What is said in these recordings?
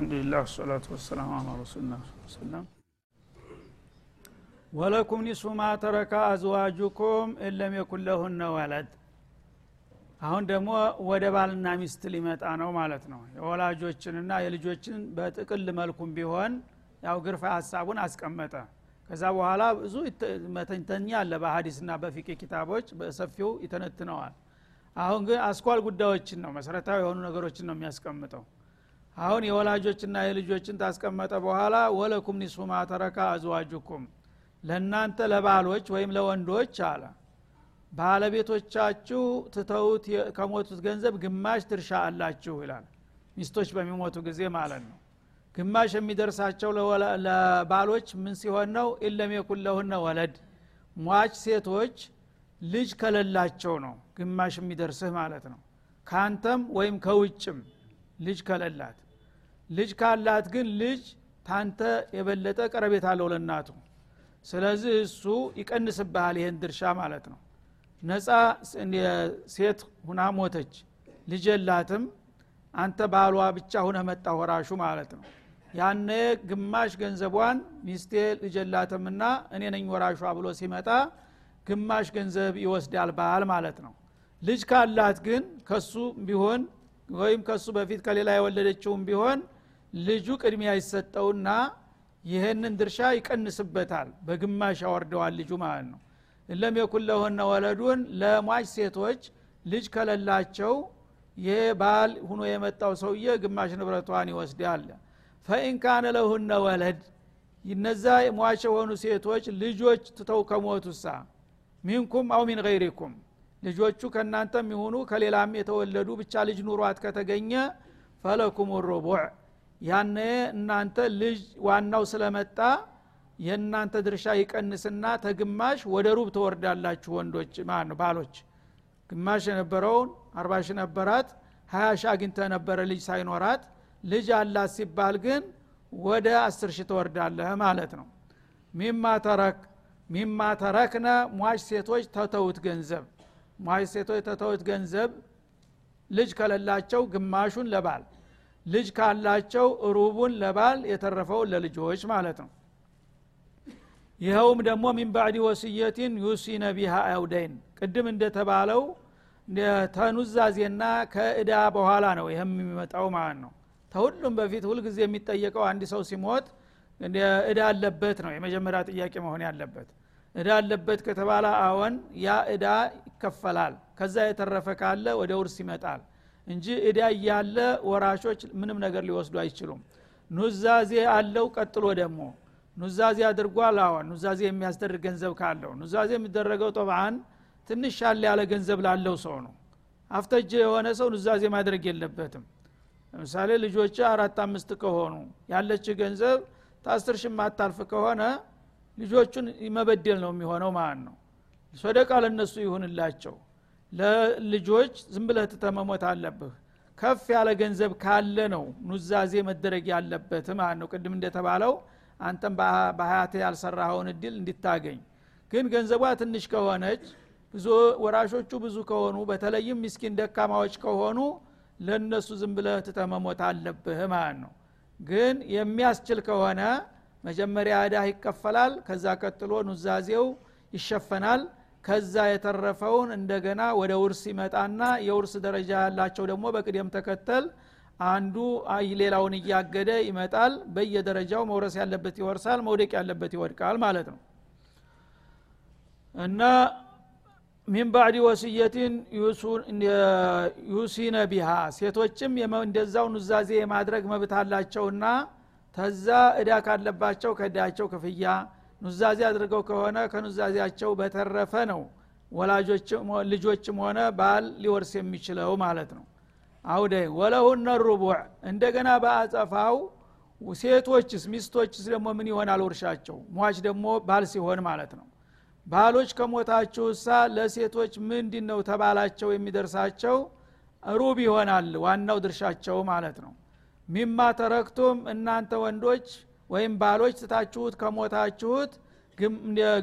ብስሚላህ ወልሐምዱሊላህ ወሰላቱ ወሰላም አላ ረሱልና ሰለም ወለኩም ኒሱ ማ ተረካ አዝዋጁኩም እለም የኩን ለሁነ ወለድ። አሁን ደግሞ ወደ ባልና ሚስት ሊመጣ ነው ማለት ነው። የወላጆችንና የልጆችን በጥቅል መልኩም ቢሆን ያው ግርፋ ሀሳቡን አስቀመጠ። ከዛ በኋላ ብዙ መተንተኛ አለ በሀዲስና በፊቅ ኪታቦች በሰፊው ይተነትነዋል። አሁን ግን አስኳል ጉዳዮችን ነው መሰረታዊ የሆኑ ነገሮችን ነው የሚያስቀምጠው አሁን የወላጆችና የልጆችን ታስቀመጠ በኋላ ወለኩም ኒሱ ማ ተረካ አዝዋጁኩም ለእናንተ ለባሎች ወይም ለወንዶች አለ። ባለቤቶቻችሁ ትተውት ከሞቱት ገንዘብ ግማሽ ድርሻ አላችሁ ይላል። ሚስቶች በሚሞቱ ጊዜ ማለት ነው። ግማሽ የሚደርሳቸው ለባሎች ምን ሲሆን ነው? ኢለም የኩን ወለድ። ሟች ሴቶች ልጅ ከለላቸው ነው ግማሽ የሚደርስህ ማለት ነው። ካንተም ወይም ከውጭም ልጅ ከለላት ልጅ ካላት ግን ልጅ ታንተ የበለጠ ቀረቤት አለው ለናቱ ስለዚህ እሱ ይቀንስብሃል ይህን ድርሻ ማለት ነው። ነፃ ሴት ሁና ሞተች ልጅ የላትም። አንተ ባሏ ብቻ ሁነ መጣ ወራሹ ማለት ነው። ያነ ግማሽ ገንዘቧን ሚስቴ ልጅ የላትምና እኔ ነኝ ወራሿ ብሎ ሲመጣ ግማሽ ገንዘብ ይወስዳል ባል ማለት ነው። ልጅ ካላት ግን ከሱ ቢሆን ወይም ከሱ በፊት ከሌላ የወለደችውም ቢሆን ልጁ ቅድሚያ ይሰጠውና ይህንን ድርሻ ይቀንስበታል። በግማሽ ያወርደዋል ልጁ ማለት ነው። እለም የኩን ወለዱን ለሟች ሴቶች ልጅ ከለላቸው ይሄ ባል ሁኖ የመጣው ሰውዬ ግማሽ ንብረቷን ይወስዳል። ፈኢን ለሁነ ወለድ እነዛ ሟች የሆኑ ሴቶች ልጆች ትተው ከሞቱሳ ሚንኩም አው ሚን ገይሪኩም ልጆቹ ከእናንተም ይሁኑ ከሌላም የተወለዱ ብቻ ልጅ ኑሯት ከተገኘ ፈለኩም ሩቡዕ ያነ እናንተ ልጅ ዋናው ስለመጣ የእናንተ ድርሻ ይቀንስና ተግማሽ ወደ ሩብ ተወርዳላችሁ ወንዶች ማለት ባሎች። ግማሽ የነበረውን አርባ ሺ ነበራት ሀያ ሺ አግኝተ ነበረ ልጅ ሳይኖራት። ልጅ አላት ሲባል ግን ወደ አስር ሺ ተወርዳለህ ማለት ነው። ሚማ ተረክ ሚማ ተረክነ ሟች ሴቶች ተተውት ገንዘብ። ሟች ሴቶች ተተውት ገንዘብ ልጅ ከሌላቸው ግማሹን ለባል ልጅ ካላቸው ሩቡን ለባል የተረፈውን ለልጆች ማለት ነው። ይኸውም ደግሞ ሚን ባዕድ ወስየቲን ዩሲነ አውደይን። ቅድም እንደተባለው ተኑዛዜና ከእዳ በኋላ ነው ይህም የሚመጣው ማለት ነው። ተሁሉም በፊት ሁልጊዜ የሚጠየቀው አንድ ሰው ሲሞት እዳ አለበት ነው የመጀመሪያ ጥያቄ መሆን ያለበት። እዳ አለበት ከተባለ አዎን ያ እዳ ይከፈላል። ከዛ የተረፈ ካለ ወደ ውርስ ይመጣል እንጂ እዳ እያለ ወራሾች ምንም ነገር ሊወስዱ አይችሉም። ኑዛዜ አለው ቀጥሎ ደግሞ ኑዛዜ አድርጓል። አዎን ኑዛዜ የሚያስደርግ ገንዘብ ካለው። ኑዛዜ የሚደረገው ጠብአን ትንሽ ሻል ያለ ገንዘብ ላለው ሰው ነው። አፍተጅ የሆነ ሰው ኑዛዜ ማድረግ የለበትም። ለምሳሌ ልጆች አራት አምስት ከሆኑ ያለች ገንዘብ ታስር ማታልፍ ከሆነ ልጆቹን መበደል ነው የሚሆነው ማለት ነው። ሶደቃ ለነሱ ይሁንላቸው ለልጆች ዝም ብለህ ትተመሞት አለብህ። ከፍ ያለ ገንዘብ ካለ ነው ኑዛዜ መደረግ ያለበት ማለት ነው። ቅድም እንደተባለው አንተም በሀያት ያልሰራኸውን እድል እንዲታገኝ ግን ገንዘቧ ትንሽ ከሆነች ብዙ ወራሾቹ ብዙ ከሆኑ በተለይም ምስኪን ደካማዎች ከሆኑ ለእነሱ ዝም ብለህ ትተመሞት አለብህ ማለት ነው። ግን የሚያስችል ከሆነ መጀመሪያ እዳህ ይከፈላል ከዛ ቀጥሎ ኑዛዜው ይሸፈናል ከዛ የተረፈውን እንደገና ወደ ውርስ ይመጣና የውርስ ደረጃ ያላቸው ደግሞ በቅደም ተከተል አንዱ ሌላውን እያገደ ይመጣል። በየደረጃው መውረስ ያለበት ይወርሳል መውደቅ ያለበት ይወድቃል ማለት ነው። እና ሚን ባዕድ ወስየትን ዩሲነ ቢሃ ሴቶችም እንደዛው ኑዛዜ የማድረግ መብት አላቸውና ተዛ እዳ ካለባቸው ከእዳቸው ክፍያ ኑዛዜ አድርገው ከሆነ ከኑዛዜያቸው በተረፈ ነው ልጆችም ሆነ ባል ሊወርስ የሚችለው ማለት ነው። አውደ ወለሁነ ሩቡዕ እንደገና በአጸፋው ሴቶችስ ሚስቶችስ ደግሞ ምን ይሆናል ውርሻቸው? ሟች ደግሞ ባል ሲሆን ማለት ነው። ባሎች ከሞታችሁሳ ለሴቶች ምንድን ነው ተባላቸው የሚደርሳቸው? ሩብ ይሆናል ዋናው ድርሻቸው ማለት ነው። ሚማ ተረክቱም እናንተ ወንዶች ወይም ባሎች ትታችሁት ከሞታችሁት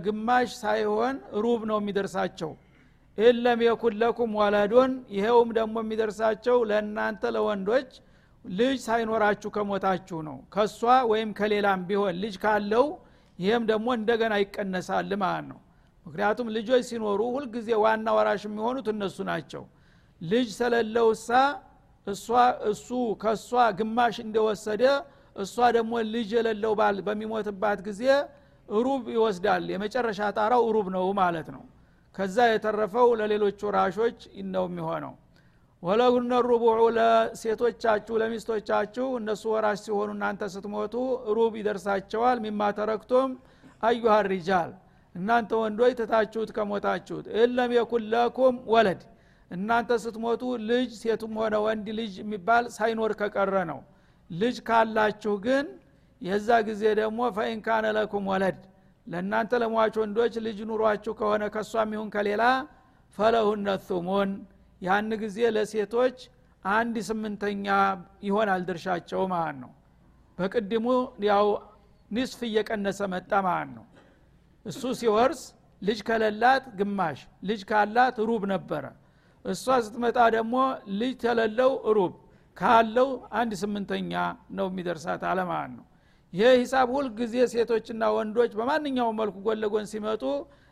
ግማሽ ሳይሆን ሩብ ነው የሚደርሳቸው። ኢለም የኩን ለኩም ወለዱን ይሄውም ደግሞ የሚደርሳቸው ለእናንተ ለወንዶች ልጅ ሳይኖራችሁ ከሞታችሁ ነው። ከሷ ወይም ከሌላም ቢሆን ልጅ ካለው ይህም ደግሞ እንደገና ይቀነሳል ማለት ነው። ምክንያቱም ልጆች ሲኖሩ ሁልጊዜ ዋና ወራሽ የሚሆኑት እነሱ ናቸው። ልጅ ስለለውሳ እሷ እሱ ከእሷ ግማሽ እንደወሰደ እሷ ደግሞ ልጅ የሌለው ባል በሚሞትባት ጊዜ ሩብ ይወስዳል። የመጨረሻ ጣራው ሩብ ነው ማለት ነው። ከዛ የተረፈው ለሌሎች ወራሾች ነው የሚሆነው። ወለሁነ ሩቡዑ ለሴቶቻችሁ ለሚስቶቻችሁ እነሱ ወራሽ ሲሆኑ እናንተ ስትሞቱ ሩብ ይደርሳቸዋል። ሚማ ተረክቶም አዩሃ ሪጃል እናንተ ወንዶች ትታችሁት ከሞታችሁት። እለም የኩን ለኩም ወለድ እናንተ ስትሞቱ ልጅ ሴቱም ሆነ ወንድ ልጅ የሚባል ሳይኖር ከቀረ ነው ልጅ ካላችሁ ግን የዛ ጊዜ ደግሞ ፈኢን ካነ ለኩም ወለድ ለእናንተ ለሟች ወንዶች ልጅ ኑሯችሁ ከሆነ ከእሷም ይሁን ከሌላ ፈለሁነ ቱሙን ያን ጊዜ ለሴቶች አንድ ስምንተኛ ይሆናል ድርሻቸው ማለት ነው። በቅድሙ ያው ኒስፍ እየቀነሰ መጣ ማለት ነው። እሱ ሲወርስ ልጅ ከሌላት ግማሽ ልጅ ካላት ሩብ ነበረ። እሷ ስትመጣ ደግሞ ልጅ ተለለው ሩብ ካለው አንድ ስምንተኛ ነው የሚደርሳት አለማለት ነው። ይህ ሂሳብ ሁልጊዜ ሴቶችና ወንዶች በማንኛውም መልኩ ጎን ለጎን ሲመጡ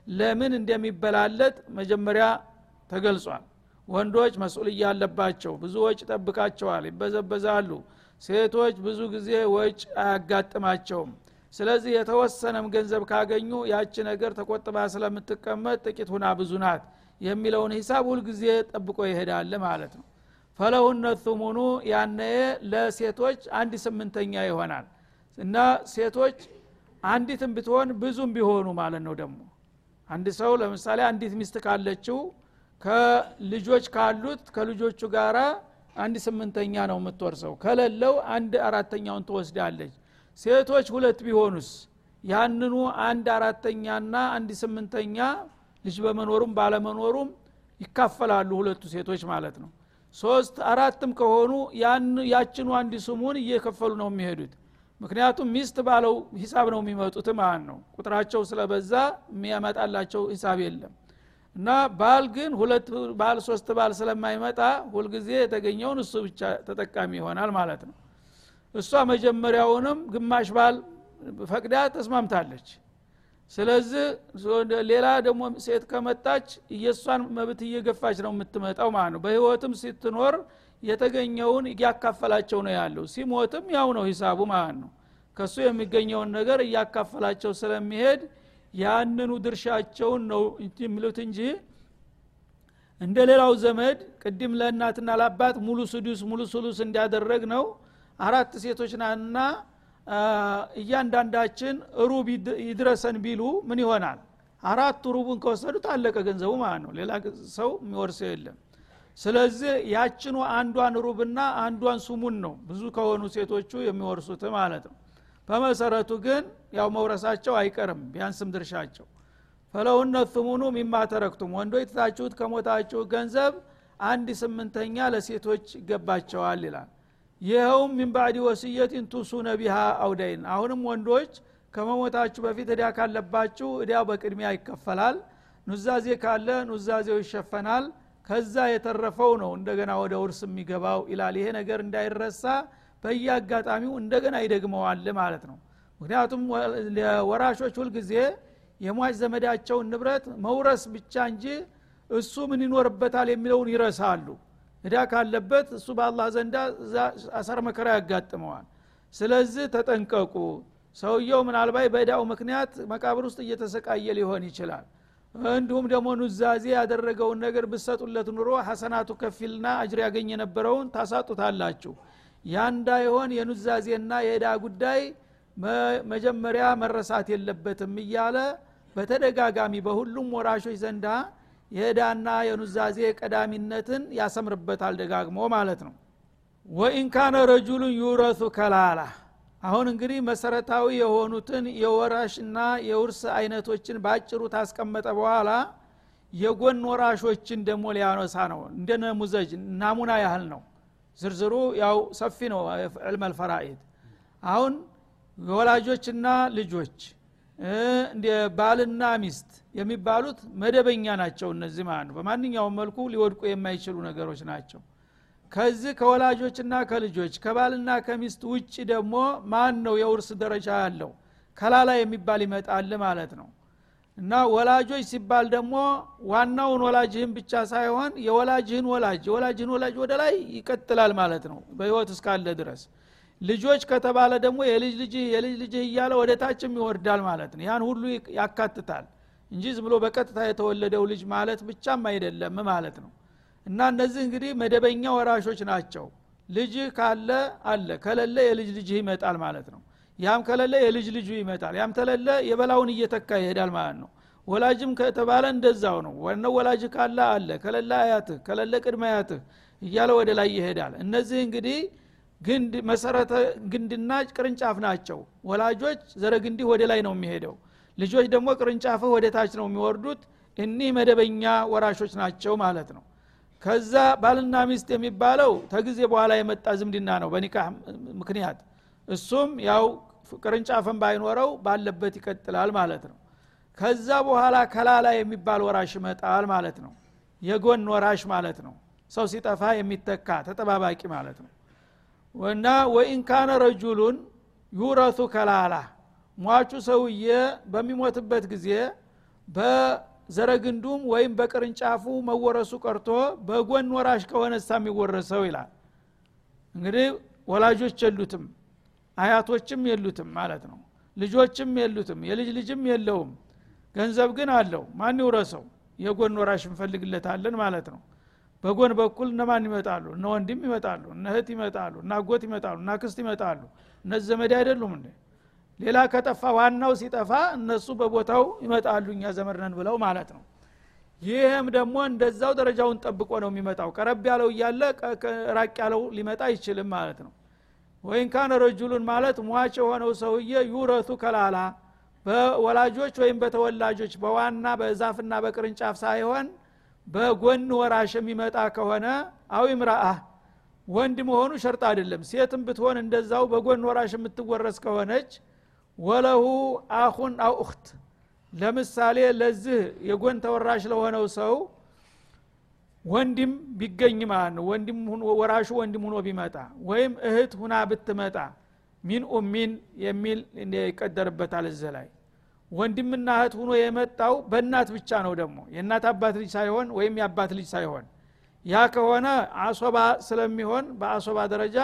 ለምን እንደሚበላለጥ መጀመሪያ ተገልጿል። ወንዶች መስኡልያ አለባቸው ብዙ ወጭ ጠብቃቸዋል ይበዘበዛሉ። ሴቶች ብዙ ጊዜ ወጭ አያጋጥማቸውም። ስለዚህ የተወሰነም ገንዘብ ካገኙ ያቺ ነገር ተቆጥባ ስለምትቀመጥ ጥቂት ሁና ብዙ ናት የሚለውን ሂሳብ ሁልጊዜ ጠብቆ ይሄዳል ማለት ነው ፈለሁነ ቱሙኑ ያነ ለሴቶች አንድ ስምንተኛ ይሆናል። እና ሴቶች አንዲትም ብትሆን ብዙም ቢሆኑ ማለት ነው ደግሞ። አንድ ሰው ለምሳሌ አንዲት ሚስት ካለችው ከልጆች ካሉት ከልጆቹ ጋር አንድ ስምንተኛ ነው የምትወርሰው። ከሌለው አንድ አራተኛውን ትወስዳለች። ሴቶች ሁለት ቢሆኑስ? ያንኑ አንድ አራተኛና አንድ ስምንተኛ ልጅ በመኖሩም ባለመኖሩም ይካፈላሉ ሁለቱ ሴቶች ማለት ነው ሶስት አራትም ከሆኑ ያችኑ አንድ ስሙን እየከፈሉ ነው የሚሄዱት። ምክንያቱም ሚስት ባለው ሂሳብ ነው የሚመጡት ማለት ነው። ቁጥራቸው ስለበዛ የሚያመጣላቸው ሂሳብ የለም። እና ባል ግን ሁለት ባል ሶስት ባል ስለማይመጣ ሁልጊዜ የተገኘውን እሱ ብቻ ተጠቃሚ ይሆናል ማለት ነው። እሷ መጀመሪያውንም ግማሽ ባል ፈቅዳ ተስማምታለች ስለዚህ ሌላ ደግሞ ሴት ከመጣች የእሷን መብት እየገፋች ነው የምትመጣው ማለት ነው። በህይወትም ስትኖር የተገኘውን እያካፈላቸው ነው ያለው። ሲሞትም ያው ነው ሂሳቡ ማለት ነው። ከሱ የሚገኘውን ነገር እያካፈላቸው ስለሚሄድ ያንኑ ድርሻቸውን ነው የሚሉት እንጂ እንደ ሌላው ዘመድ ቅድም ለእናትና ለአባት ሙሉ ስዱስ ሙሉ ስሉስ እንዲያደረግ ነው። አራት ሴቶች ናና እያንዳንዳችን ሩብ ይድረሰን ቢሉ ምን ይሆናል? አራቱ ሩቡን ከወሰዱት አለቀ ገንዘቡ ማለት ነው። ሌላ ሰው የሚወርሰው የለም። ስለዚህ ያችኑ አንዷን ሩብና አንዷን ሱሙን ነው ብዙ ከሆኑ ሴቶቹ የሚወርሱት ማለት ነው። በመሰረቱ ግን ያው መውረሳቸው አይቀርም ቢያንስም ድርሻቸው። ፈለውነ ቱሙኑ ሚማ ተረክቱም። ወንዶች ትታችሁት ከሞታችሁ ገንዘብ አንድ ስምንተኛ ለሴቶች ይገባቸዋል ይላል ይኸውም ሚን ባዕድ ወስየትን ቱሱነ ቢሃ አውዳይን አሁንም ወንዶች ከመሞታችሁ በፊት እዳ ካለባችሁ እዳው በቅድሚያ ይከፈላል። ኑዛዜ ካለ ኑዛዜው ይሸፈናል። ከዛ የተረፈው ነው እንደገና ወደ ውርስ የሚገባው ይላል። ይሄ ነገር እንዳይረሳ በየአጋጣሚው እንደገና ይደግመዋል ማለት ነው። ምክንያቱም ወራሾች ሁልጊዜ የሟች ዘመዳቸውን ንብረት መውረስ ብቻ እንጂ እሱ ምን ይኖርበታል የሚለውን ይረሳሉ እዳ ካለበት እሱ በአላህ ዘንዳ አሰር መከራ ያጋጥመዋል። ስለዚህ ተጠንቀቁ። ሰውየው ምናልባት በእዳው ምክንያት መቃብር ውስጥ እየተሰቃየ ሊሆን ይችላል። እንዲሁም ደግሞ ኑዛዜ ያደረገውን ነገር ብሰጡለት ኑሮ ሐሰናቱ ከፊልና አጅር ያገኝ የነበረውን ታሳጡታላችሁ። ያ እንዳይሆን የኑዛዜና የእዳ ጉዳይ መጀመሪያ መረሳት የለበትም እያለ በተደጋጋሚ በሁሉም ወራሾች ዘንዳ የእዳና የኑዛዜ ቀዳሚነትን ያሰምርበታል ደጋግሞ ማለት ነው። ወኢን ካነ ረጁሉን ዩረሱ ከላላ። አሁን እንግዲህ መሰረታዊ የሆኑትን የወራሽና የውርስ አይነቶችን በአጭሩ ታስቀመጠ በኋላ የጎን ወራሾችን ደግሞ ሊያነሳ ነው። እንደ ነሙዘጅ ናሙና ያህል ነው። ዝርዝሩ ያው ሰፊ ነው። ዕልመ ልፈራኢድ አሁን ወላጆችና ልጆች ባልና ሚስት የሚባሉት መደበኛ ናቸው እነዚህ ማለት ነው። በማንኛውም መልኩ ሊወድቁ የማይችሉ ነገሮች ናቸው። ከዚህ ከወላጆችና ከልጆች ከባልና ከሚስት ውጭ ደግሞ ማን ነው የውርስ ደረጃ ያለው? ከላላ የሚባል ይመጣል ማለት ነው። እና ወላጆች ሲባል ደግሞ ዋናውን ወላጅህን ብቻ ሳይሆን የወላጅህን ወላጅ የወላጅህን ወላጅ ወደ ላይ ይቀጥላል ማለት ነው በህይወት እስካለ ድረስ ልጆች ከተባለ ደግሞ የልጅ ልጅህ የልጅ ልጅህ እያለ ወደ ታችም ይወርዳል ማለት ነው። ያን ሁሉ ያካትታል እንጂ ዝም ብሎ በቀጥታ የተወለደው ልጅ ማለት ብቻም አይደለም ማለት ነው። እና እነዚህ እንግዲህ መደበኛ ወራሾች ናቸው። ልጅህ ካለ አለ ከሌለ የልጅ ልጅህ ይመጣል ማለት ነው። ያም ከሌለ የልጅ ልጁ ይመጣል ያም ተለለ የበላውን እየተካ ይሄዳል ማለት ነው። ወላጅም ከተባለ እንደዛው ነው። ዋናው ወላጅ ካለ አለ ከሌለ አያትህ ከሌለ ቅድመ አያትህ እያለ ወደ ላይ ይሄዳል። እነዚህ እንግዲህ ግንድ መሰረተ ግንድና ቅርንጫፍ ናቸው። ወላጆች ዘረግንዲህ ወደ ላይ ነው የሚሄደው። ልጆች ደግሞ ቅርንጫፍህ ወደ ታች ነው የሚወርዱት። እኒህ መደበኛ ወራሾች ናቸው ማለት ነው። ከዛ ባልና ሚስት የሚባለው ተጊዜ በኋላ የመጣ ዝምድና ነው በኒካህ ምክንያት። እሱም ያው ቅርንጫፍን ባይኖረው ባለበት ይቀጥላል ማለት ነው። ከዛ በኋላ ከላላ የሚባል ወራሽ ይመጣል ማለት ነው። የጎን ወራሽ ማለት ነው። ሰው ሲጠፋ የሚተካ ተጠባባቂ ማለት ነው እና ወኢን ካነ ረጁሉን ዩረቱ ከላላ። ሟቹ ሰውዬ በሚሞትበት ጊዜ በዘረግንዱም ወይም በቅርንጫፉ መወረሱ ቀርቶ በጎን ወራሽ ከሆነ እሳ የሚወረሰው ይላል። እንግዲህ ወላጆች የሉትም አያቶችም የሉትም ማለት ነው። ልጆችም የሉትም የልጅ ልጅም የለውም። ገንዘብ ግን አለው። ማን ይውረሰው? የጎን ወራሽ እንፈልግለታለን ማለት ነው በጎን በኩል እነማን ይመጣሉ? እነ ወንድም ይመጣሉ እነ እህት ይመጣሉ እነ አጎት ይመጣሉ እና ክስት ይመጣሉ። እነዚህ ዘመድ አይደሉም እንዴ? ሌላ ከጠፋ ዋናው ሲጠፋ እነሱ በቦታው ይመጣሉ እኛ ዘመድነን ብለው ማለት ነው። ይህም ደግሞ እንደዛው ደረጃውን ጠብቆ ነው የሚመጣው። ቀረብ ያለው እያለ ራቅ ያለው ሊመጣ አይችልም ማለት ነው። ወይን ካነ ረጁሉን ማለት ሟች የሆነው ሰውዬ ዩረቱ ከላላ በወላጆች ወይም በተወላጆች በዋና በዛፍና በቅርንጫፍ ሳይሆን በጎን ወራሽ የሚመጣ ከሆነ አዊ ምራአ ወንድ መሆኑ ሸርጥ አይደለም። ሴትም ብትሆን እንደዛው በጎን ወራሽ የምትወረስ ከሆነች ወለሁ አሁን አው እክት ለምሳሌ ለዚህ የጎን ተወራሽ ለሆነው ሰው ወንድም ቢገኝ ማለት ነው። ወንድም ወራሹ ወንድም ሁኖ ቢመጣ ወይም እህት ሁና ብትመጣ ሚን ኡሚን የሚል ይቀደርበታል እዚህ ላይ ወንድምና እህት ሁኖ የመጣው በእናት ብቻ ነው ደግሞ። የእናት አባት ልጅ ሳይሆን ወይም የአባት ልጅ ሳይሆን። ያ ከሆነ አሶባ ስለሚሆን በአሶባ ደረጃ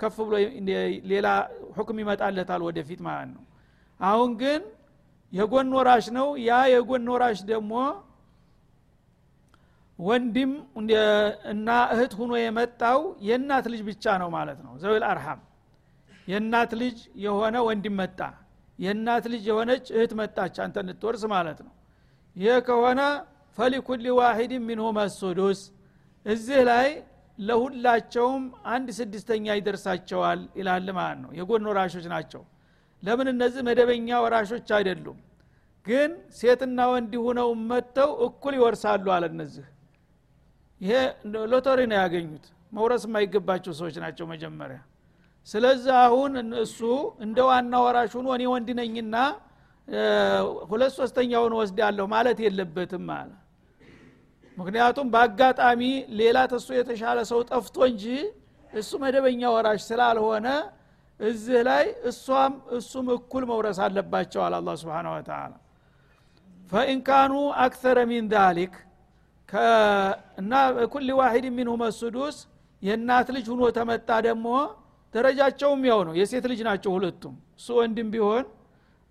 ከፍ ብሎ ሌላ ሁክም ይመጣለታል ወደፊት ማለት ነው። አሁን ግን የጎን ወራሽ ነው። ያ የጎን ወራሽ ደግሞ ወንድም እና እህት ሁኖ የመጣው የእናት ልጅ ብቻ ነው ማለት ነው። ዘዊል አርሃም የእናት ልጅ የሆነ ወንድም መጣ የእናት ልጅ የሆነች እህት መጣች አንተ እንድትወርስ ማለት ነው። ይህ ከሆነ ፈሊኩል ዋሂድ ሚንሁም ሱዱስ እዚህ ላይ ለሁላቸውም አንድ ስድስተኛ ይደርሳቸዋል ይላል ማለት ነው። የጎን ወራሾች ናቸው። ለምን እነዚህ መደበኛ ወራሾች አይደሉም? ግን ሴትና ወንድ ሁነው መጥተው እኩል ይወርሳሉ አለ እነዚህ። ይሄ ሎተሪ ነው ያገኙት። መውረስ የማይገባቸው ሰዎች ናቸው መጀመሪያ ስለዚህ አሁን እሱ እንደ ዋና ወራሽ ሁኖ እኔ ወንድ ነኝና ሁለት ሶስተኛውን ወስዳለሁ ማለት የለበትም አለ። ምክንያቱም በአጋጣሚ ሌላ ተሱ የተሻለ ሰው ጠፍቶ እንጂ እሱ መደበኛ ወራሽ ስላልሆነ እዚህ ላይ እሷም እሱም እኩል መውረስ አለባቸው አለ አላ ስብን ወተላ ፈኢንካኑ አክተረ ሚን ዛሊክ እና ኩል ዋሂድ ሚንሁም ሱዱስ የእናት ልጅ ሁኖ ተመጣ ደግሞ ደረጃቸውም ያው ነው። የሴት ልጅ ናቸው ሁለቱም። እሱ ወንድም ቢሆን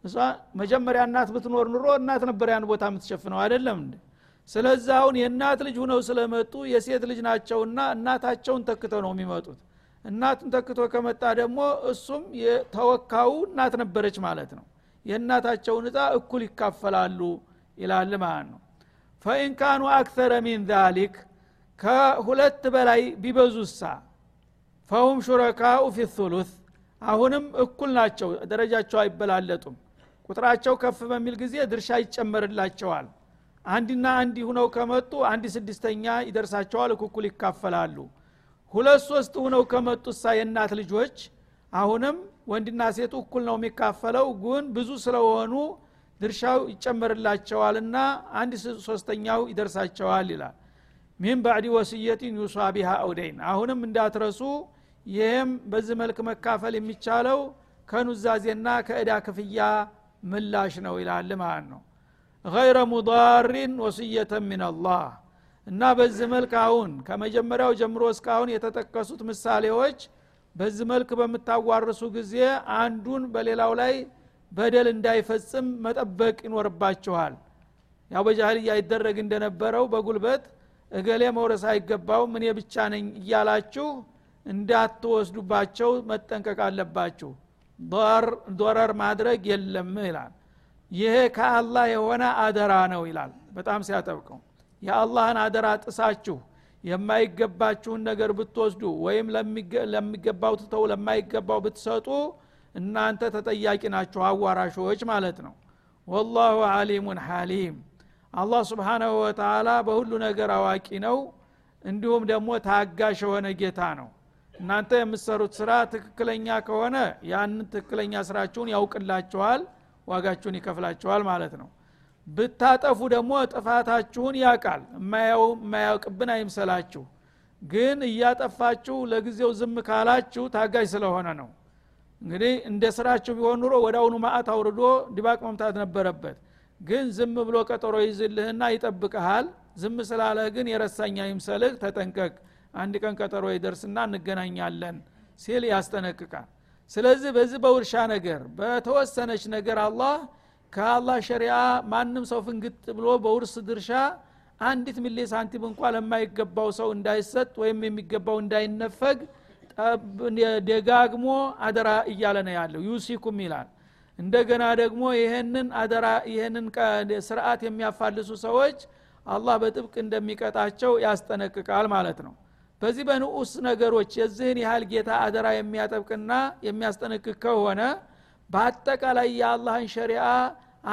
እሷ መጀመሪያ እናት ብትኖር ኑሮ እናት ነበር ያን ቦታ የምትሸፍነው። አይደለም እንዴ? ስለዚህ አሁን የእናት ልጅ ሁነው ስለመጡ የሴት ልጅ ናቸውና እናታቸውን ተክተው ነው የሚመጡት። እናቱን ተክቶ ከመጣ ደግሞ እሱም የተወካው እናት ነበረች ማለት ነው። የእናታቸውን እጣ እኩል ይካፈላሉ ይላል ማለት ነው። ፈኢንካኑ አክተረ ሚን ዛሊክ ከሁለት በላይ ቢበዙሳ ፈሁም ሹረካኡ ፊ አሁንም እኩል ናቸው ደረጃቸው አይበላለጡም። ቁጥራቸው ከፍ በሚል ጊዜ ድርሻ ይጨመርላቸዋል። አንድና አንድ ሁነው ከመጡ አንድ ስድስተኛ ይደርሳቸዋል እኩል ይካፈላሉ። ሁለት ሶስት ሁነው ከመጡሳ የእናት ልጆች። አሁንም ወንድና ሴቱ እኩል ነው የሚካፈለው ግን ብዙ ስለሆኑ ድርሻው ይጨመርላቸዋልና አንድ ሶስተኛው ይደርሳቸዋል ይላል። ሚን ባዕድ ወስየትን ዩሷ ቢሃ አውደይን አሁንም እንዳትረሱ ይህም በዚህ መልክ መካፈል የሚቻለው ከኑዛዜና ከእዳ ክፍያ ምላሽ ነው ይላል ማለት ነው። ገይረ ሙዳሪን ወስየተን ምን አላህ እና በዚህ መልክ አሁን ከመጀመሪያው ጀምሮ እስካሁን የተጠቀሱት ምሳሌዎች በዚህ መልክ በምታዋርሱ ጊዜ አንዱን በሌላው ላይ በደል እንዳይፈጽም መጠበቅ ይኖርባችኋል። ያው በጃህልያ ይደረግ እንደነበረው በጉልበት እገሌ መውረስ አይገባውም እኔ ብቻ ነኝ እያላችሁ እንዳትወስዱባቸው መጠንቀቅ አለባችሁ። ዶረር ማድረግ የለም ይላል። ይሄ ከአላህ የሆነ አደራ ነው ይላል። በጣም ሲያጠብቀው የአላህን አደራ ጥሳችሁ የማይገባችሁን ነገር ብትወስዱ ወይም ለሚገባው ትተው ለማይገባው ብትሰጡ እናንተ ተጠያቂ ናችሁ አዋራሾች ማለት ነው። ወላሁ አሊሙን ሐሊም። አላህ ስብሓናሁ ወተላ በሁሉ ነገር አዋቂ ነው። እንዲሁም ደግሞ ታጋሽ የሆነ ጌታ ነው እናንተ የምትሰሩት ስራ ትክክለኛ ከሆነ ያንን ትክክለኛ ስራችሁን ያውቅላችኋል ዋጋችሁን ይከፍላችኋል ማለት ነው። ብታጠፉ ደግሞ ጥፋታችሁን ያውቃል። የማያውቅብን አይምሰላችሁ። ግን እያጠፋችሁ ለጊዜው ዝም ካላችሁ ታጋጅ ስለሆነ ነው። እንግዲህ እንደ ስራችሁ ቢሆን ኑሮ ወደ አሁኑ ማአት አውርዶ ድባቅ መምታት ነበረበት። ግን ዝም ብሎ ቀጠሮ ይዝልህና ይጠብቀሃል ዝም ስላለህ ግን የረሳኛ ይምሰልህ ተጠንቀቅ አንድ ቀን ቀጠሮ ይደርስና እንገናኛለን ሲል ያስጠነቅቃል። ስለዚህ በዚህ በውርሻ ነገር በተወሰነች ነገር አላህ ከአላህ ሸሪያ ማንም ሰው ፍንግጥ ብሎ በውርስ ድርሻ አንዲት ሚሌ ሳንቲም እንኳ ለማይገባው ሰው እንዳይሰጥ ወይም የሚገባው እንዳይነፈግ ደጋግሞ አደራ እያለ ነው ያለው። ዩሲኩም ይላል። እንደገና ደግሞ ይህንን አደራ ይህንን ስርዓት የሚያፋልሱ ሰዎች አላህ በጥብቅ እንደሚቀጣቸው ያስጠነቅቃል ማለት ነው በዚህ በንዑስ ነገሮች የዚህን ያህል ጌታ አደራ የሚያጠብቅና የሚያስጠነቅቅ ከሆነ በአጠቃላይ የአላህን ሸሪአ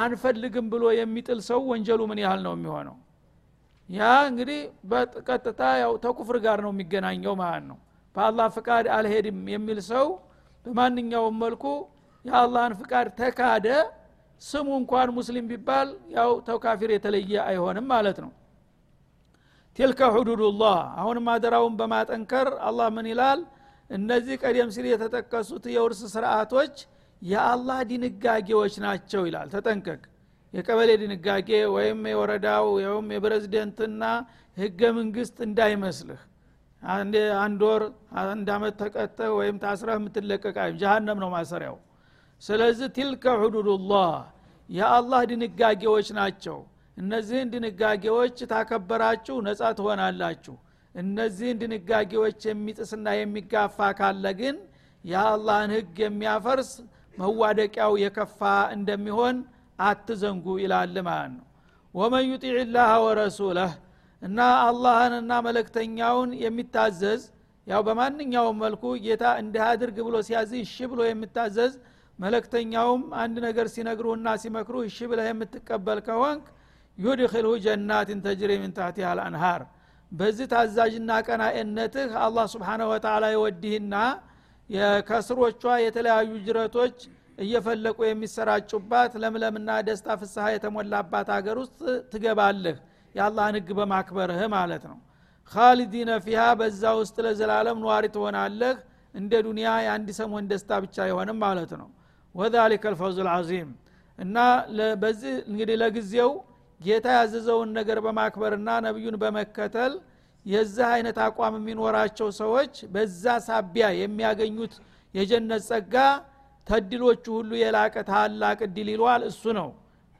አንፈልግም ብሎ የሚጥል ሰው ወንጀሉ ምን ያህል ነው የሚሆነው? ያ እንግዲህ በቀጥታ ያው ተኩፍር ጋር ነው የሚገናኘው ማለት ነው። በአላህ ፍቃድ አልሄድም የሚል ሰው በማንኛውም መልኩ የአላህን ፍቃድ ተካደ ስሙ እንኳን ሙስሊም ቢባል ያው ተካፊር የተለየ አይሆንም ማለት ነው ቲልከ ሁዱዱላህ አሁንም አደራውን በማጠንከር አላህ ምን ይላል? እነዚህ ቀደም ሲል የተጠቀሱት የውርስ ስርዓቶች የአላህ ድንጋጌዎች ናቸው ይላል። ተጠንቀቅ። የቀበሌ ድንጋጌ ወይም የወረዳው ወይም የፕሬዝደንትና ህገ መንግስት እንዳይመስልህ። አንድ ወር አንድ አመት ተቀጠ ወይም ታስረህ የምትለቀቅ ጀሃነም ነው ማሰሪያው። ስለዚህ ቲልከ ሁዱዱላህ የአላህ ድንጋጌዎች ናቸው እነዚህን ድንጋጌዎች ታከበራችሁ ነጻ ትሆናላችሁ። እነዚህን ድንጋጌዎች የሚጥስና የሚጋፋ ካለ ግን የአላህን ህግ የሚያፈርስ መዋደቂያው የከፋ እንደሚሆን አትዘንጉ ይላል ማለት ነው። ወመን ዩጢዕ ላህ ወረሱለህ እና አላህንና መለክተኛውን የሚታዘዝ ያው በማንኛውም መልኩ ጌታ እንዲህ አድርግ ብሎ ሲያዝ እሺ ብሎ የሚታዘዝ መለክተኛውም አንድ ነገር ሲነግሩህና ሲመክሩ እሺ ብለህ የምትቀበል ከሆንክ ዩድክልሁ ጀናትን ተጅሪ ምን ታህቲሃ አልአንሃር። በዚህ ታዛዥና ቀናኤነትህ አላህ ስብሓነ ወተላ የወዲህና ከስሮቿ የተለያዩ ጅረቶች እየፈለቁ የሚሰራጩባት ለምለምና ደስታ ፍስሐ የተሞላባት ሀገር ውስጥ ትገባለህ። የአላህን ህግ በማክበርህ ማለት ነው። ካሊዲነ ፊሃ በዛ ውስጥ ለዘላለም ነዋሪ ትሆናለህ። እንደ ዱንያ የአንድ ሰሞን ደስታ ብቻ አይሆንም ማለት ነው። ወዛሊከ ልፈውዝ ልዓዚም እና በዚህ እንግዲህ ለጊዜው ጌታ ያዘዘውን ነገር በማክበርና ነቢዩን በመከተል የዚህ አይነት አቋም የሚኖራቸው ሰዎች በዛ ሳቢያ የሚያገኙት የጀነት ጸጋ ተድሎቹ ሁሉ የላቀ ታላቅ እድል ይሏል እሱ ነው።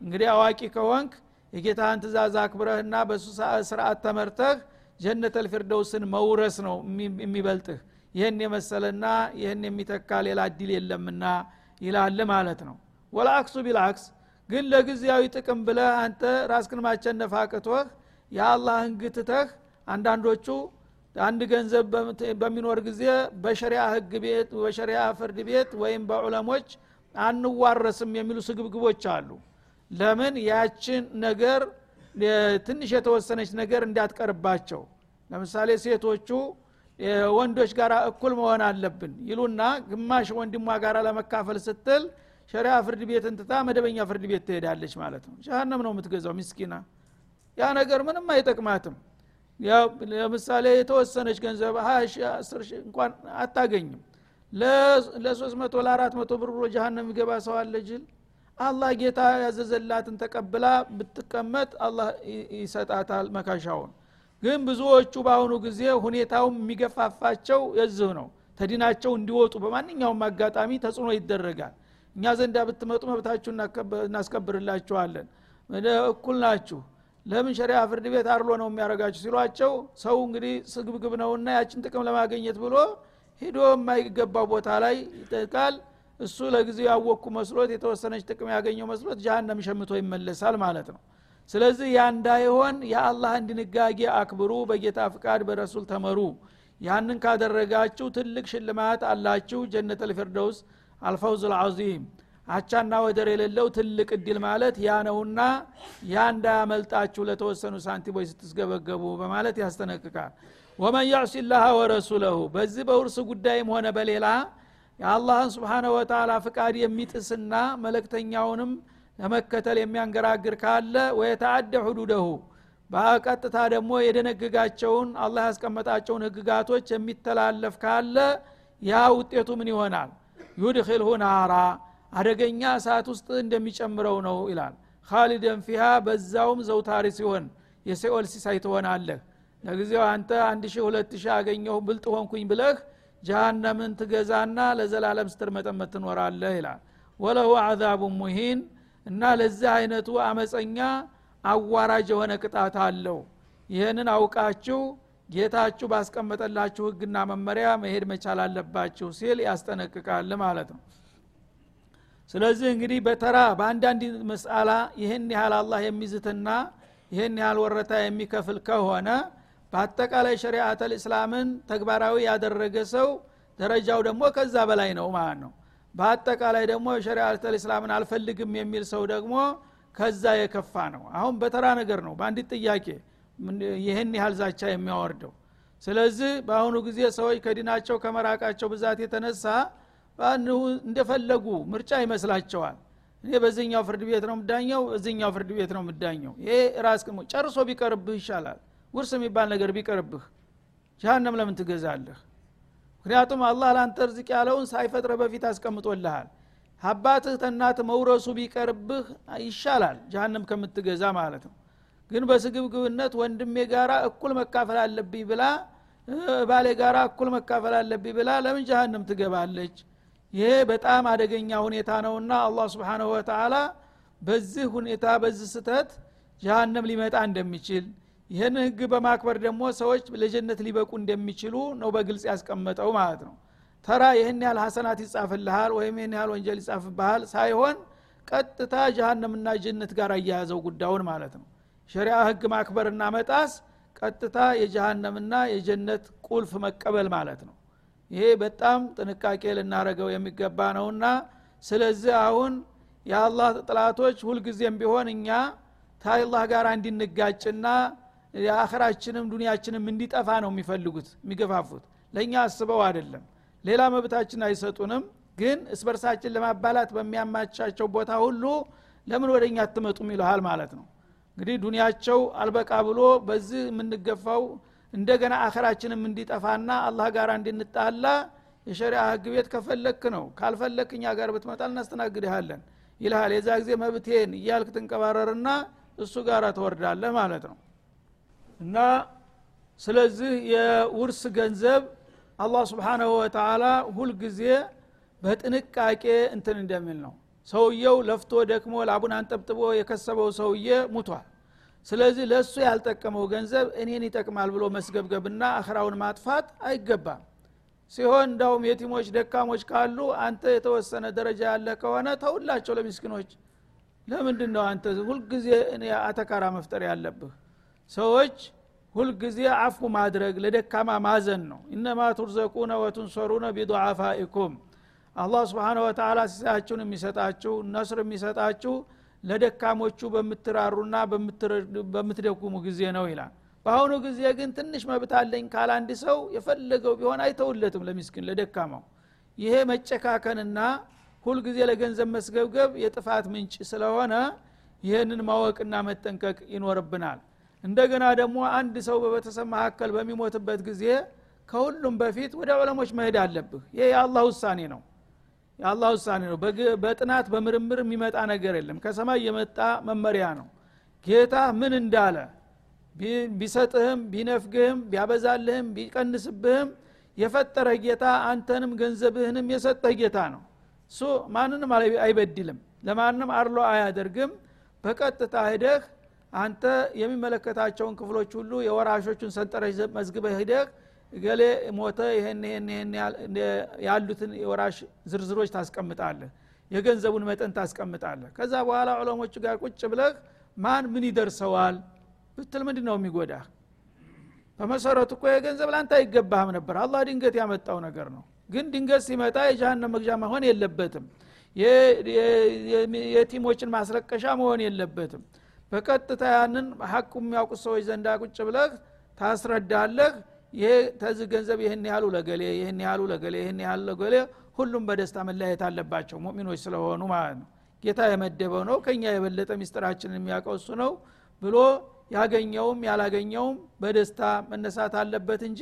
እንግዲህ አዋቂ ከሆንክ የጌታህን ትእዛዝ አክብረህና በሱ ስርዓት ተመርተህ ጀነት አልፊርደውስን መውረስ ነው የሚበልጥህ። ይህን የመሰለና ይህን የሚተካ ሌላ እድል የለምና ይላል ማለት ነው። ወላአክሱ ቢልአክስ ግን ለጊዜያዊ ጥቅም ብለህ አንተ ራስክን ማቸነፍ አቅቶህ የአላህን ግትተህ አንዳንዶቹ አንድ ገንዘብ በሚኖር ጊዜ በሸሪያ ህግ ቤት በሸሪያ ፍርድ ቤት ወይም በዑለሞች አንዋረስም የሚሉ ስግብግቦች አሉ። ለምን? ያችን ነገር ትንሽ የተወሰነች ነገር እንዳትቀርባቸው። ለምሳሌ ሴቶቹ ወንዶች ጋር እኩል መሆን አለብን ይሉና ግማሽ ወንድሟ ጋር ለመካፈል ስትል ሸሪያ ፍርድ ቤት እንትታ መደበኛ ፍርድ ቤት ትሄዳለች ማለት ነው። ጀሃነም ነው የምትገዛው ሚስኪና ያ ነገር ምንም አይጠቅማትም። ለምሳሌ የተወሰነች ገንዘብ እንኳን አታገኝም። ለሶስት መቶ ለአራት መቶ ብር ብሎ ጃሃንም የሚገባ ሰው አለ ጅል። አላህ ጌታ ያዘዘላትን ተቀብላ ብትቀመጥ አላህ ይሰጣታል መካሻውን። ግን ብዙዎቹ በአሁኑ ጊዜ ሁኔታውም የሚገፋፋቸው የዝህ ነው። ተዲናቸው እንዲወጡ በማንኛውም አጋጣሚ ተጽዕኖ ይደረጋል እኛ ዘንዳ ብትመጡ መብታችሁ እናስከብርላችኋለን። እኩል ናችሁ። ለምን ሸሪያ ፍርድ ቤት አርሎ ነው የሚያደርጋችሁ ሲሏቸው ሰው እንግዲህ ስግብግብ ነውና ያችን ጥቅም ለማገኘት ብሎ ሂዶ የማይገባው ቦታ ላይ ይጠቃል። እሱ ለጊዜው ያወቅኩ መስሎት የተወሰነች ጥቅም ያገኘው መስሎት ጃሃንም ሸምቶ ይመለሳል ማለት ነው። ስለዚህ ያ እንዳይሆን የአላህን ድንጋጌ አክብሩ በጌታ ፍቃድ በረሱል ተመሩ። ያንን ካደረጋችሁ ትልቅ ሽልማት አላችሁ። ጀነት ልፊርደውስ አልፈውዝ ልዓዚም አቻና ወደር የሌለው ትልቅ እድል ማለት ያ ነውና ያ እንዳያመልጣችሁ ለተወሰኑ ሳንቲሞች ስትስገበገቡ በማለት ያስጠነቅቃል። ወመን ያዕሲ ላሃ ወረሱለሁ በዚህ በውርስ ጉዳይም ሆነ በሌላ የአላህን ስብሓነ ወተላ ፍቃድ የሚጥስና መለክተኛውንም ለመከተል የሚያንገራግር ካለ ወየተአደ ሁዱደሁ በቀጥታ ደግሞ የደነግጋቸውን አላህ ያስቀመጣቸውን ህግጋቶች የሚተላለፍ ካለ ያ ውጤቱ ምን ይሆናል ዩድኪልሁ ናራ አደገኛ እሳት ውስጥ እንደሚጨምረው ነው ይላል። ካሊደን ፊሃ በዛውም ዘውታሪ ሲሆን የሲኦል ሲሳይ ትሆናለህ። ለጊዜው አንተ አንድ ሺህ ሁለት ሺህ አገኘሁ ብልጥ ሆንኩኝ ብለህ ጃሃነምን ትገዛና ለዘላለም ስትር መጠመት ትኖራለህ ይላል። ወለሁ አዛቡ ሙሂን እና ለዚህ አይነቱ አመፀኛ አዋራጅ የሆነ ቅጣት አለው። ይህንን አውቃችሁ ጌታችሁ ባስቀመጠላችሁ ህግና መመሪያ መሄድ መቻል አለባችሁ ሲል ያስጠነቅቃል ማለት ነው። ስለዚህ እንግዲህ በተራ በአንዳንድ መስአላ ይህን ያህል አላህ የሚዝትና ይህን ያህል ወረታ የሚከፍል ከሆነ በአጠቃላይ ሸሪአት ልእስላምን ተግባራዊ ያደረገ ሰው ደረጃው ደግሞ ከዛ በላይ ነው ማለት ነው። በአጠቃላይ ደግሞ ሸሪአት ልእስላምን አልፈልግም የሚል ሰው ደግሞ ከዛ የከፋ ነው። አሁን በተራ ነገር ነው። በአንዲት ጥያቄ ይህን ያህል ዛቻ የሚያወርደው? ስለዚህ በአሁኑ ጊዜ ሰዎች ከዲናቸው ከመራቃቸው ብዛት የተነሳ እንደፈለጉ ምርጫ ይመስላቸዋል። እኔ በዚህኛው ፍርድ ቤት ነው ምዳኘው እዚኛው ፍርድ ቤት ነው ምዳኘው ይሄ ራስ ጨርሶ ቢቀርብህ ይሻላል። ውርስ የሚባል ነገር ቢቀርብህ ጃሃንም ለምን ትገዛለህ? ምክንያቱም አላህ ለአንተ ርዝቅ ያለውን ሳይፈጥረ በፊት አስቀምጦልሃል። አባትህ ተናት መውረሱ ቢቀርብህ ይሻላል ጃሃንም ከምትገዛ ማለት ነው ግን በስግብግብነት ወንድሜ ጋራ እኩል መካፈል አለብኝ ብላ ባሌ ጋራ እኩል መካፈል አለብኝ ብላ ለምን ጃሃንም ትገባለች? ይሄ በጣም አደገኛ ሁኔታ ነውና አላህ ስብሓንሁ ወተላ በዚህ ሁኔታ በዚህ ስተት ጃሃንም ሊመጣ እንደሚችል ይህን ህግ በማክበር ደግሞ ሰዎች ለጀነት ሊበቁ እንደሚችሉ ነው በግልጽ ያስቀመጠው ማለት ነው። ተራ ይህን ያህል ሀሰናት ይጻፍልሃል ወይም ይህን ያህል ወንጀል ይጻፍብሃል ሳይሆን ቀጥታ ጀሃነምና ጀነት ጋር እያያዘው ጉዳዩን ማለት ነው ሸሪያ ህግ ማክበርና መጣስ ቀጥታ የጀሃነምና የጀነት ቁልፍ መቀበል ማለት ነው። ይሄ በጣም ጥንቃቄ ልናረገው የሚገባ ነውና ስለዚህ አሁን የአላህ ጥላቶች ሁልጊዜም ቢሆን እኛ ታይላህ ጋር እንዲንጋጭና የአኸራችንም ዱኒያችንም እንዲጠፋ ነው የሚፈልጉት የሚገፋፉት። ለእኛ አስበው አይደለም። ሌላ መብታችን አይሰጡንም። ግን እስበርሳችን ለማባላት በሚያማቻቸው ቦታ ሁሉ ለምን ወደ እኛ አትመጡም ይልሃል ማለት ነው እንግዲህ ዱኒያቸው አልበቃ ብሎ በዚህ የምንገፋው እንደገና አኸራችንም እንዲጠፋና አላህ ጋር እንድንጣላ የሸሪያ ህግ ቤት ከፈለክ ነው። ካልፈለክ እኛ ጋር ብትመጣ እናስተናግድሃለን ይልሃል። የዛ ጊዜ መብቴን እያልክ ትንቀባረርና እሱ ጋር ትወርዳለህ ማለት ነው። እና ስለዚህ የውርስ ገንዘብ አላህ ስብሓናሁ ወተላ ሁልጊዜ በጥንቃቄ እንትን እንደሚል ነው ሰውየው ለፍቶ ደክሞ ላቡን አንጠብጥቦ የከሰበው ሰውዬ ሙቷል። ስለዚህ ለእሱ ያልጠቀመው ገንዘብ እኔን ይጠቅማል ብሎ መስገብገብና አኽራውን ማጥፋት አይገባም። ሲሆን እንዳውም የቲሞች ደካሞች ካሉ አንተ የተወሰነ ደረጃ ያለ ከሆነ ተውላቸው ለሚስኪኖች። ለምንድን ነው አንተ ሁልጊዜ አተካራ መፍጠር ያለብህ? ሰዎች ሁልጊዜ አፉ ማድረግ ለደካማ ማዘን ነው። እነማ ቱርዘቁነ ወቱንሰሩነ ቢዱዓፋኢኩም አላህ ስብሓን ወተላ ሲሳያችሁን የሚሰጣችሁ ነስር የሚሰጣችሁ ለደካሞቹ በምትራሩና በምትደጉሙ ጊዜ ነው ይላል። በአሁኑ ጊዜ ግን ትንሽ መብት አለኝ ካል አንድ ሰው የፈለገው ቢሆን አይተውለትም ለሚስኪን ለደካማው። ይሄ መጨካከንና ሁልጊዜ ለገንዘብ መስገብገብ የጥፋት ምንጭ ስለሆነ ይህንን ማወቅና መጠንቀቅ ይኖርብናል። እንደገና ደግሞ አንድ ሰው በቤተሰብ መካከል በሚሞትበት ጊዜ ከሁሉም በፊት ወደ ዑለሞች መሄድ አለብህ። ይሄ የአላህ ውሳኔ ነው የአላህ ውሳኔ ነው። በጥናት በምርምር የሚመጣ ነገር የለም። ከሰማይ የመጣ መመሪያ ነው። ጌታ ምን እንዳለ ቢሰጥህም ቢነፍግህም ቢያበዛልህም ቢቀንስብህም የፈጠረ ጌታ አንተንም ገንዘብህንም የሰጠህ ጌታ ነው። እሱ ማንንም አይበድልም። ለማንም አርሎ አያደርግም። በቀጥታ ሂደህ አንተ የሚመለከታቸውን ክፍሎች ሁሉ የወራሾቹን ሰንጠረዥ መዝግበህ ሂደህ እገሌ ሞተ ይህን ይህን ይህን ያሉትን የወራሽ ዝርዝሮች ታስቀምጣለህ የገንዘቡን መጠን ታስቀምጣለህ። ከዛ በኋላ ዑለሞቹ ጋር ቁጭ ብለህ ማን ምን ይደርሰዋል ብትል ምንድ ነው የሚጎዳ በመሰረቱ እኮ የገንዘብ ላንተ አይገባህም ነበር። አላህ ድንገት ያመጣው ነገር ነው። ግን ድንገት ሲመጣ የጃሃንም መግዣ መሆን የለበትም። የቲሞችን ማስለቀሻ መሆን የለበትም። በቀጥታ ያንን ሀቁ የሚያውቁ ሰዎች ዘንዳ ቁጭ ብለህ ታስረዳለህ ይሄ ተዝ ገንዘብ ይህን ያህሉ ለገሌ ይህን ያህሉ ለገሌ ይህን ያህሉ ለገሌ ሁሉም በደስታ መለያየት አለባቸው ሙእሚኖች ስለሆኑ ማለት ነው። ጌታ የመደበው ነው ከኛ የበለጠ ሚስጥራችንን የሚያውቀው እሱ ነው ብሎ ያገኘውም ያላገኘውም በደስታ መነሳት አለበት እንጂ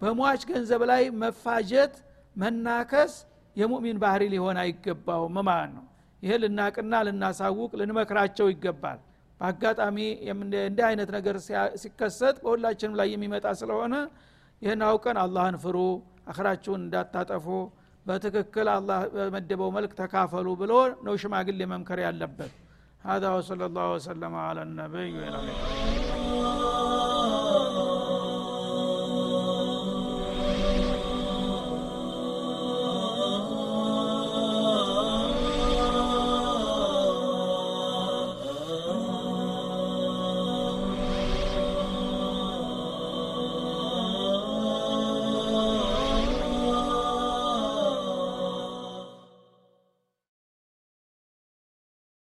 በሟች ገንዘብ ላይ መፋጀት መናከስ የሙእሚን ባህሪ ሊሆን አይገባውም ማለት ነው። ይሄ ልናቅና ልናሳውቅ ልንመክራቸው ይገባል በአጋጣሚ እንዲህ አይነት ነገር ሲከሰት በሁላችንም ላይ የሚመጣ ስለሆነ ይህን አውቀን አላህን ፍሩ አክራችሁን እንዳታጠፉ በትክክል አላህ በመደበው መልክ ተካፈሉ ብሎ ነው ሽማግሌ መምከር ያለበት هذا وصلى الله وسلم على النبي